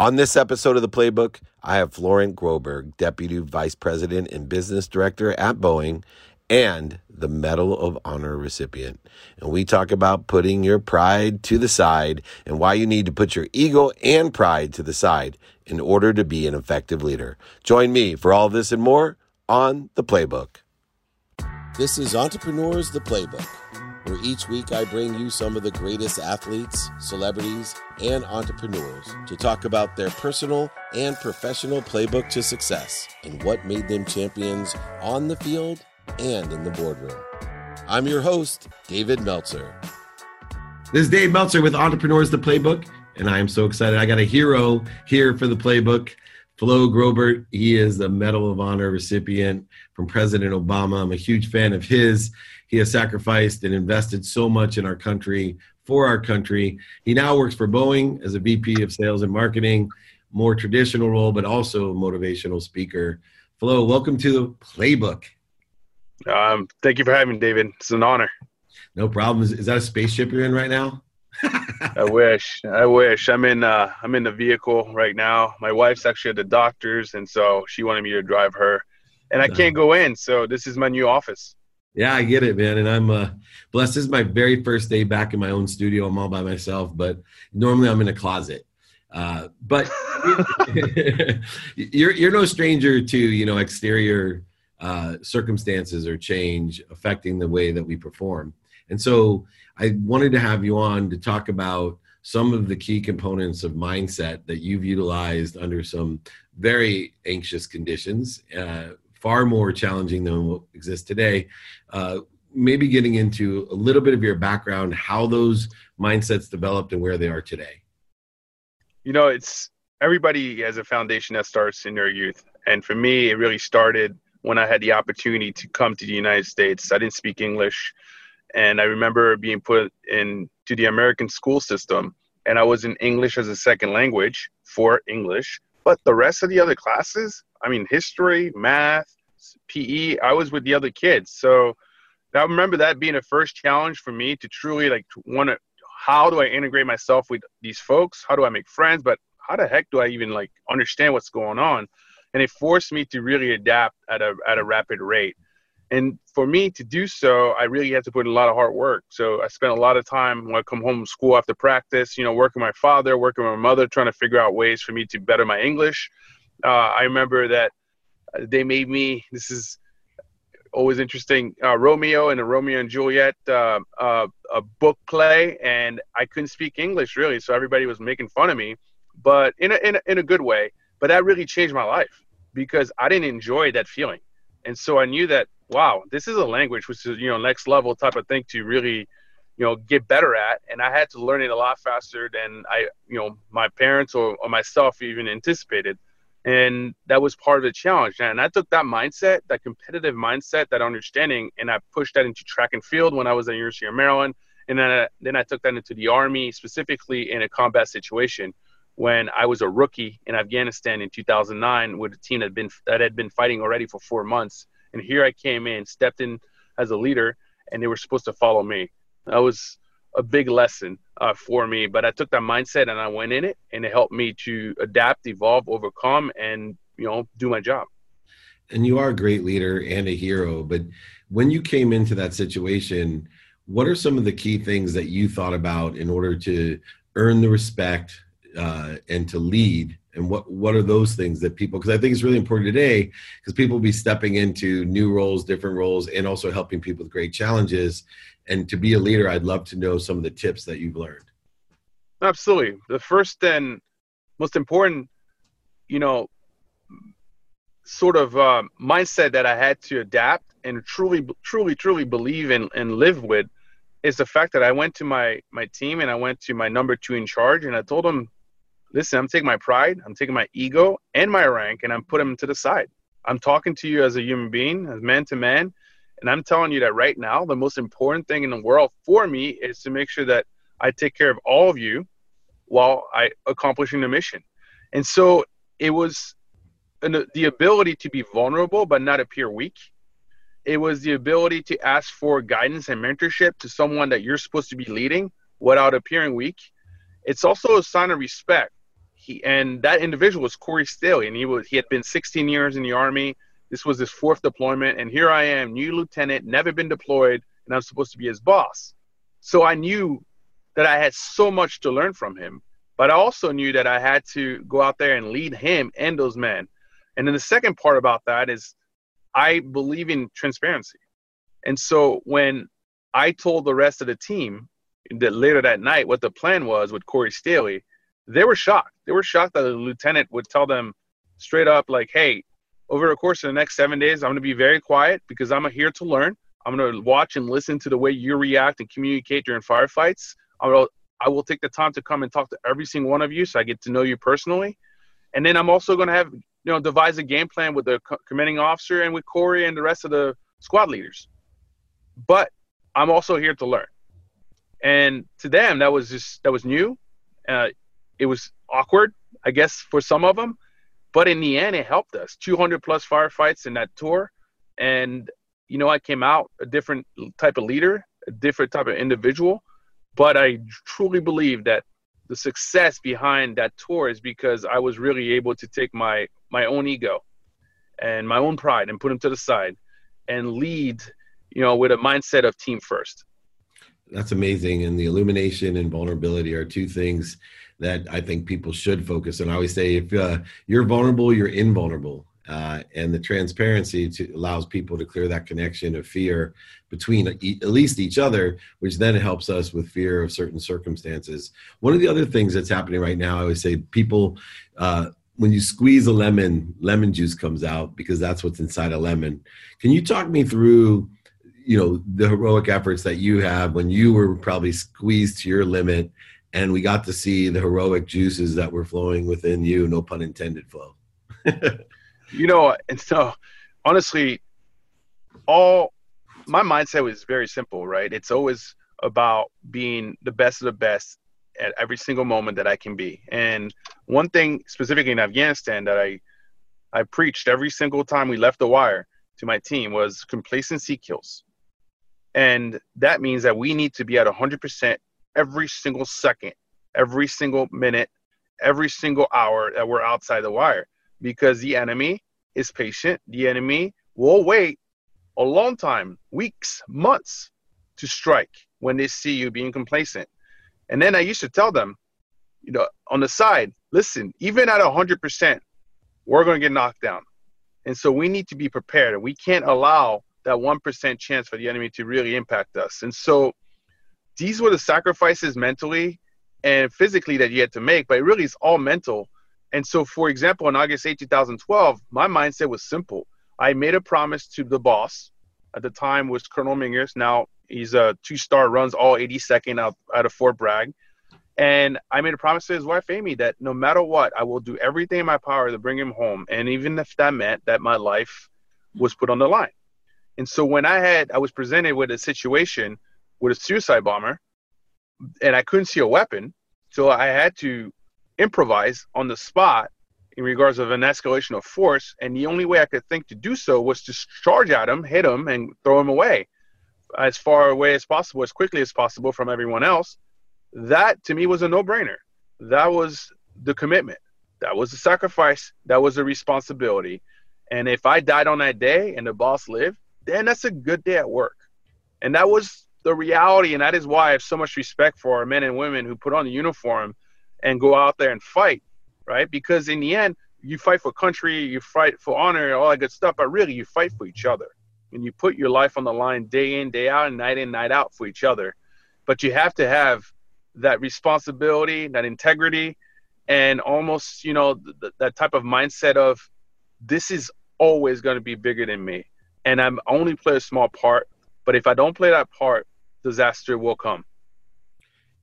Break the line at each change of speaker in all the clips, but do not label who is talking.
On this episode of the Playbook, I have Florent Groberg, Deputy Vice President and Business Director at Boeing and the Medal of Honor recipient. And we talk about putting your pride to the side and why you need to put your ego and pride to the side in order to be an effective leader. Join me for all this and more on the Playbook. This is Entrepreneurs the Playbook, where each week I bring you some of the greatest athletes, celebrities, and entrepreneurs to talk about their personal and professional playbook to success and what made them champions on the field and in the boardroom. I'm your host, David Meltzer. This is Dave Meltzer with Entrepreneurs the Playbook, and I am so excited. I got a hero here for the playbook. Flo Groberg, he is the Medal of Honor recipient from President Obama. I'm a huge fan of his. He has sacrificed and invested so much in our country, for our country. He now works for Boeing as a VP of Sales and Marketing, more traditional role, but also a motivational speaker. Flo, welcome to the Playbook.
Um, thank you for having me, David. It's an honor.
No problem. Is, is that a spaceship you're in right now?
I wish. I wish. I'm in. Uh, I'm in the vehicle right now. My wife's actually at the doctor's, and so she wanted me to drive her, and I can't go in. So this is my new office.
Yeah, I get it, man. And I'm uh, blessed. This is my very first day back in my own studio. I'm all by myself, but normally I'm in a closet. Uh, but you're you're no stranger to you know exterior uh, circumstances or change affecting the way that we perform. And so I wanted to have you on to talk about some of the key components of mindset that you've utilized under some very anxious conditions, uh, far more challenging than what exists today. Uh, maybe getting into a little bit of your background, how those mindsets developed and where they are today.
You know, it's everybody has a foundation that starts in their youth. And for me, it really started when I had the opportunity to come to the United States. I didn't speak English, and I remember being put into the American school system, and I was in English as a second language for English. But the rest of the other classes, I mean, history, math, PE, I was with the other kids. So I remember that being a first challenge for me to truly like want to. How do I integrate myself with these folks? How do I make friends? But how the heck do I even like understand what's going on? and it forced me to really adapt at a at a rapid rate. And for me to do so, I really had to put in a lot of hard work. So I spent a lot of time when I come home from school after practice, you know, working my father, working my mother, trying to figure out ways for me to better my English. Uh, I remember that they made me. This is always interesting. Uh, Romeo and the Romeo and Juliet uh, uh, a book play, and I couldn't speak English really, so everybody was making fun of me, but in a in a, in a good way. But that really changed my life because I didn't enjoy that feeling. And so I knew that, wow, this is a language which is, you know, next level type of thing to really, you know, get better at. And I had to learn it a lot faster than I, you know, my parents or, or myself even anticipated. And that was part of the challenge. And I took that mindset, that competitive mindset, that understanding, and I pushed that into track and field when I was at University of Maryland. And then I, then I took that into the Army, specifically in a combat situation when I was a rookie in Afghanistan in 2009 with a team that had been that had been fighting already for four months. And here I came in, stepped in as a leader, and they were supposed to follow me. That was a big lesson uh, for me, but I took that mindset and I went in it, and it helped me to adapt, evolve, overcome, and you know do my job.
And you are a great leader and a hero, but when you came into that situation, what are some of the key things that you thought about in order to earn the respect uh, and to lead and what what are those things that people because i think it's really important today because people will be stepping into new roles different roles and also helping people with great challenges. And to be a leader i'd love to know some of the tips that you've learned.
Absolutely. The first and most important you know sort of uh, mindset that i had to adapt and truly truly truly believe in and live with is the fact that i went to my my team and i went to my number two in charge and i told them listen, I'm taking my pride, I'm taking my ego and my rank, and I'm putting them to the side. I'm talking to you as a human being, as man to man, and I'm telling you that right now, the most important thing in the world for me is to make sure that I take care of all of you while I accomplishing the mission. And so it was an, the ability to be vulnerable but not appear weak. It was the ability to ask for guidance and mentorship to someone that you're supposed to be leading without appearing weak. It's also a sign of respect he and that individual was Corey Staley, and he was he had been 16 years in the army. This was his fourth deployment, and here I am, new lieutenant, never been deployed, and I'm supposed to be his boss. So I knew that I had so much to learn from him, but I also knew that I had to go out there and lead him and those men. And then the second part about that is I believe in transparency. And so when I told the rest of the team that later that night what the plan was with Corey Staley, they were shocked. They were shocked that the lieutenant would tell them straight up, like, hey, over the course of the next seven days, I'm going to be very quiet because I'm here to learn. I'm going to watch and listen to the way you react and communicate during firefights. I will, I will take the time to come and talk to every single one of you so I get to know you personally. And then I'm also going to have, you know, devise a game plan with the commanding officer and with Corey and the rest of the squad leaders. But I'm also here to learn. And to them, that was just, that was new. Uh, it was awkward, I guess, for some of them. But in the end, it helped us. 200 plus firefights in that tour. And, you know, I came out a different type of leader, a different type of individual. But I truly believe that the success behind that tour is because I was really able to take my, my own ego and my own pride and put them to the side and lead, you know, with a mindset of team first.
That's amazing. And the illumination and vulnerability are two things that I think people should focus on. I always say if uh, you're vulnerable, you're invulnerable. Uh, and the transparency to, allows people to clear that connection of fear between e- at least each other, which then helps us with fear of certain circumstances. One of the other things that's happening right now, I would say people, uh, when you squeeze a lemon, lemon juice comes out because that's what's inside a lemon. Can you talk me through? you know the heroic efforts that you have when you were probably squeezed to your limit and we got to see the heroic juices that were flowing within you no pun intended flow
you know and so honestly all my mindset was very simple right? It's always about being the best of the best at every single moment that i can be. And one thing specifically in afghanistan that i i preached every single time we left the wire to my team was complacency kills. And that means that we need to be at 100% every single second, every single minute, every single hour that we're outside the wire because the enemy is patient. The enemy will wait a long time, weeks, months to strike when they see you being complacent. And then I used to tell them, you know, on the side, listen, even at 100%, we're going to get knocked down. And so we need to be prepared. And we can't allow that 1% chance for the enemy to really impact us. And so these were the sacrifices mentally and physically that you had to make, but it really is all mental. And so, for example, on August 8, 2012, my mindset was simple. I made a promise to the boss. At the time was Colonel Mingus. Now he's a two-star, runs all 82nd out, out of Fort Bragg. And I made a promise to his wife, Amy, that no matter what, I will do everything in my power to bring him home. And even if that meant that my life was put on the line. And so when I had, I was presented with a situation – with a suicide bomber, and I couldn't see a weapon, so I had to improvise on the spot in regards of an escalation of force. And the only way I could think to do so was to charge at him, hit him, and throw him away as far away as possible, as quickly as possible from everyone else. That to me was a no-brainer. That was the commitment. That was the sacrifice. That was the responsibility. And if I died on that day and the boss lived, then that's a good day at work. And that was the reality, and that is why I have so much respect for our men and women who put on the uniform and go out there and fight, right? Because in the end, you fight for country, you fight for honor, all that good stuff, but really you fight for each other. And you put your life on the line day in, day out, and night in, night out for each other. But you have to have that responsibility, that integrity, and almost, you know, th- that type of mindset of this is always going to be bigger than me. And I'm only play a small part. But if I don't play that part, disaster will come.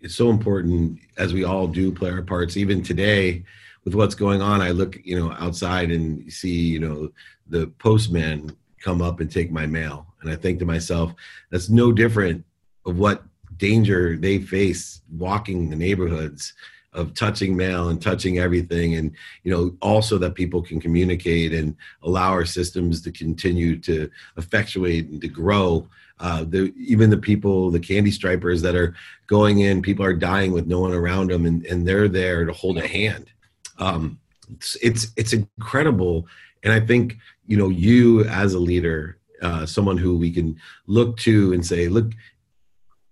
It's so important as we all do play our parts. Even today, with what's going on, I look, you know, outside and see, you know, the postman come up and take my mail, and I think to myself, that's no different of what danger they face walking the neighborhoods of touching mail and touching everything and you know also that people can communicate and allow our systems to continue to effectuate and to grow uh, the, even the people, the candy stripers that are going in, people are dying with no one around them, and, and they're there to hold a hand. Um, it's, it's it's incredible, and I think you know you as a leader, uh, someone who we can look to and say, look,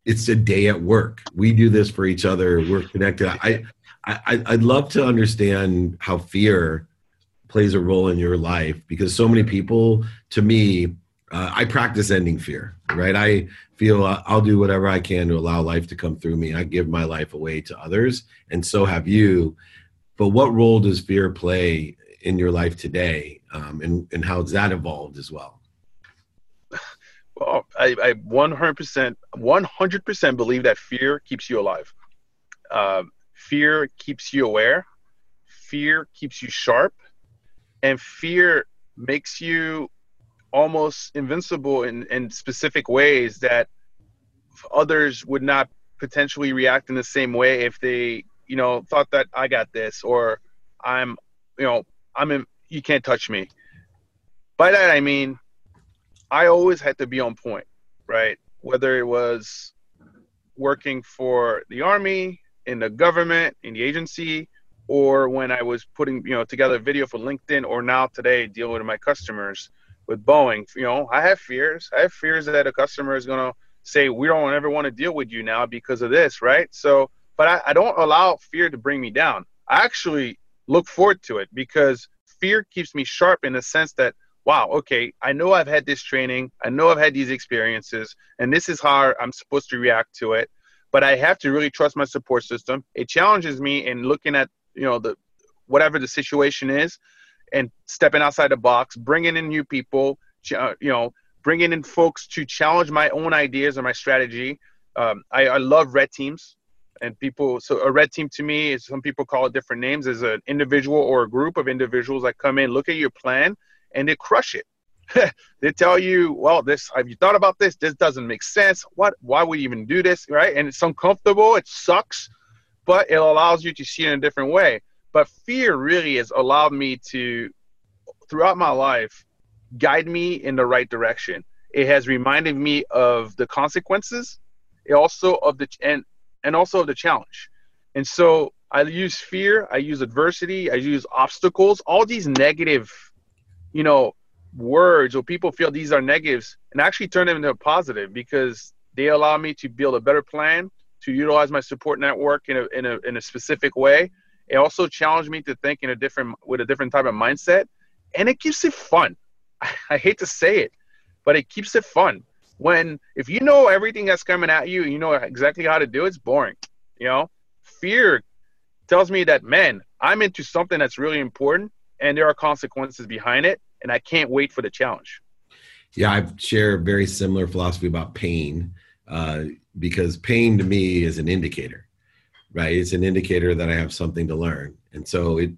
it's a day at work. We do this for each other. We're connected. I, I I'd love to understand how fear plays a role in your life because so many people, to me, uh, I practice ending fear, right? I feel uh, I'll do whatever I can to allow life to come through me. I give my life away to others, and so have you. But what role does fear play in your life today, um, and and how has that evolved as well?
Well, I, I 100%, 100% believe that fear keeps you alive. Uh, fear keeps you aware. Fear keeps you sharp, and fear makes you almost invincible in, in specific ways that others would not potentially react in the same way if they you know thought that i got this or i'm you know i'm in you can't touch me. By that i mean i always had to be on point right? Whether it was working for the army in the government in the agency or when i was putting you know together a video for linkedin or now today dealing with my customers with Boeing, you know, I have fears. I have fears that a customer is going to say, we don't ever want to deal with you now because of this, right? So, but I, I don't allow fear to bring me down. I actually look forward to it because fear keeps me sharp in the sense that, wow, okay, I know I've had this training, I know I've had these experiences, and this is how I'm supposed to react to it. But I have to really trust my support system. It challenges me in looking at, you know, the whatever the situation is and stepping outside the box, bringing in new people, uh, you know, bringing in folks to challenge my own ideas or my strategy. Um, I, I, love red teams and people. So a red team to me is some people call it different names is an individual or a group of individuals that come in, look at your plan and they crush it. they tell you, well, this, have you thought about this? This doesn't make sense. What, why would you even do this? Right. And it's uncomfortable. It sucks, but it allows you to see it in a different way. But fear really has allowed me to, throughout my life, guide me in the right direction. It has reminded me of the consequences, it also of the and and also of the challenge. And so I use fear, I use adversity, I use obstacles, all these negative, you know, words or people feel these are negatives and actually turn them into a positive because they allow me to build a better plan, to utilize my support network in a, in a, in a specific way, it also challenged me to think in a different with a different type of mindset, and it keeps it fun. I hate to say it, but it keeps it fun. When if you know everything that's coming at you, you know exactly how to do it, it's boring. You know, fear tells me that man, I'm into something that's really important, and there are consequences behind it, and I can't wait for the challenge.
Yeah, I share a very similar philosophy about pain uh, because pain to me is an indicator right? It's an indicator that I have something to learn. And so it,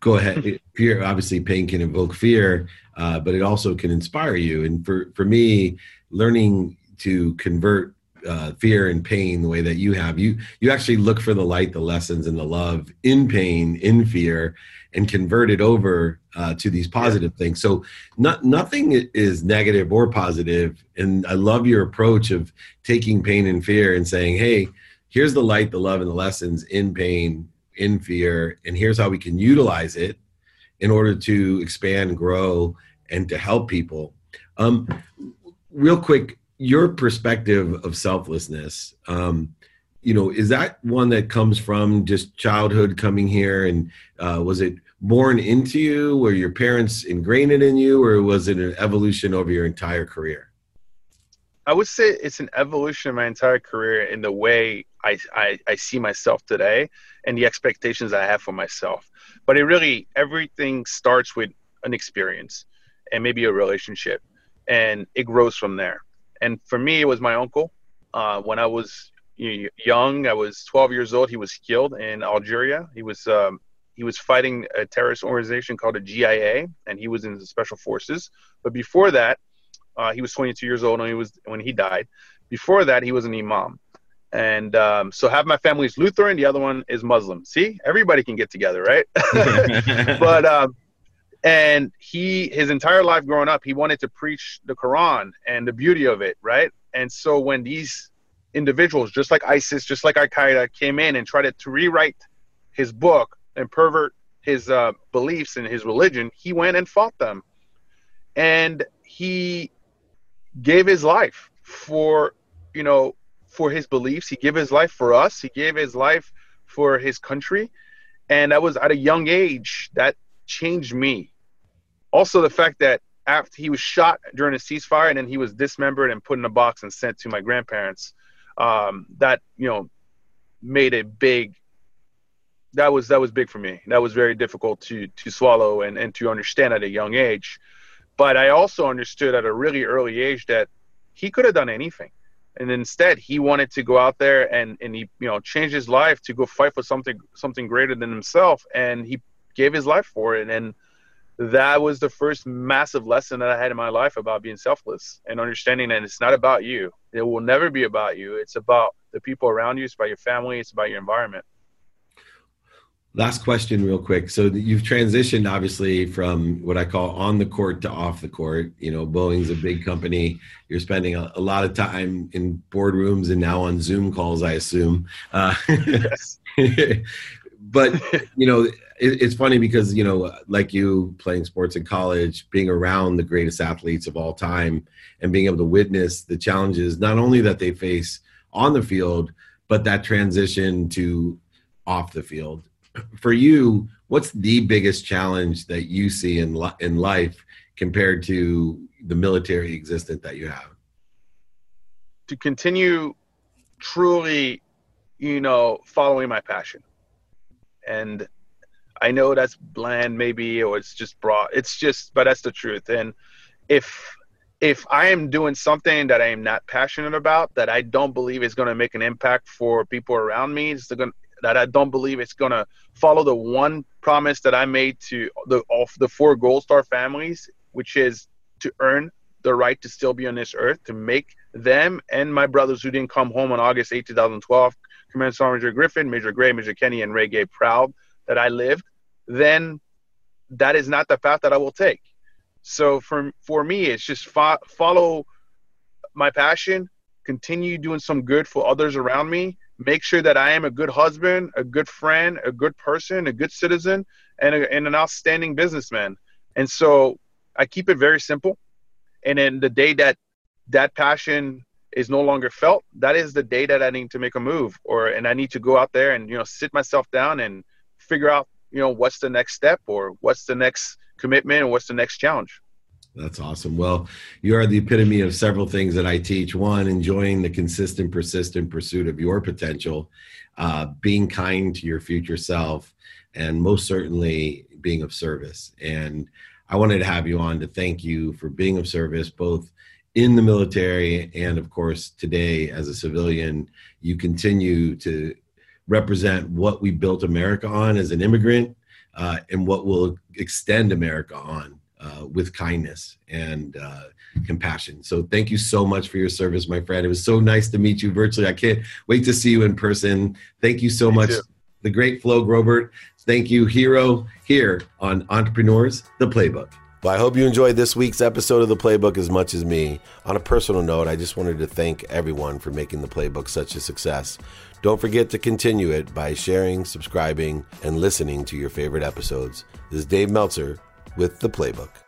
go ahead. fear, obviously, pain can invoke fear, uh, but it also can inspire you. And for for me, learning to convert uh, fear and pain the way that you have, you you actually look for the light, the lessons, and the love in pain, in fear, and convert it over uh, to these positive things. So not nothing is negative or positive. And I love your approach of taking pain and fear and saying, hey here's the light, the love, and the lessons in pain, in fear, and here's how we can utilize it in order to expand, grow, and to help people. Um, real quick, your perspective of selflessness. Um, you know, is that one that comes from just childhood coming here, and uh, was it born into you, or your parents ingrained it in you, or was it an evolution over your entire career?
I would say it's an evolution of my entire career in the way I, I, I see myself today and the expectations I have for myself. But it really, everything starts with an experience and maybe a relationship, and it grows from there. And for me, it was my uncle. Uh, when I was young, I was 12 years old. He was killed in Algeria. He was um, he was fighting a terrorist organization called the GIA, and he was in the special forces. But before that, uh, he was 22 years old when he was when he died. Before that, he was an imam, and um, so half my family is Lutheran, the other one is Muslim. See, everybody can get together, right? but um, and he his entire life growing up, he wanted to preach the Quran and the beauty of it, right? And so when these individuals, just like ISIS, just like Al Qaeda, came in and tried to, to rewrite his book and pervert his uh, beliefs and his religion, he went and fought them, and he gave his life for you know for his beliefs. He gave his life for us. He gave his life for his country, and that was at a young age that changed me. Also, the fact that after he was shot during a ceasefire and then he was dismembered and put in a box and sent to my grandparents, um, that you know made a big that was that was big for me. That was very difficult to to swallow and and to understand at a young age. But I also understood at a really early age that he could have done anything. And instead he wanted to go out there and, and he, you know, change his life to go fight for something something greater than himself. And he gave his life for it. And that was the first massive lesson that I had in my life about being selfless and understanding that it's not about you. It will never be about you. It's about the people around you. It's about your family. It's about your environment.
Last question, real quick. So you've transitioned obviously from what I call on the court to off the court. You know, Boeing's a big company. You're spending a, a lot of time in boardrooms and now on Zoom calls, I assume. Uh, yes. but you know, it, it's funny because you know, like you playing sports in college, being around the greatest athletes of all time, and being able to witness the challenges not only that they face on the field, but that transition to off the field for you, what's the biggest challenge that you see in li- in life compared to the military existence that you have?
To continue truly, you know, following my passion. And I know that's bland maybe or it's just broad. It's just but that's the truth. And if if I am doing something that I am not passionate about, that I don't believe is going to make an impact for people around me, it's going that I don't believe it's gonna follow the one promise that I made to the of the four Gold Star families, which is to earn the right to still be on this earth, to make them and my brothers who didn't come home on August 8, 2012, Command Sergeant Major Griffin, Major Gray, Major Kenny, and Ragaei proud that I lived, then that is not the path that I will take. So for for me, it's just fo- follow my passion, continue doing some good for others around me, make sure that I am a good husband, a good friend, a good person, a good citizen, and, a, and an outstanding businessman. And so I keep it very simple. And then the day that that passion is no longer felt, that is the day that I need to make a move, or and I need to go out there and you know sit myself down and figure out you know what's the next step or what's the next commitment or what's the next challenge.
That's awesome. Well, you are the epitome of several things that I teach. One, enjoying the consistent, persistent pursuit of your potential, uh, being kind to your future self, and most certainly being of service. And I wanted to have you on to thank you for being of service, both in the military and, of course, today as a civilian. You continue to represent what we built America on as an immigrant uh, and what will extend America on uh, with kindness and uh, compassion. So thank you so much for your service, my friend. It was so nice to meet you virtually. I can't wait to see you in person. Thank you so Me much. Too. The great Flo Groberg. Thank you, hero, here on Entrepreneurs, the Playbook. Well, I hope you enjoyed this week's episode of The Playbook as much as me. On a personal note, I just wanted to thank everyone for making The Playbook such a success. Don't forget to continue it by sharing, subscribing, and listening to your favorite episodes. This is Dave Meltzer with the playbook.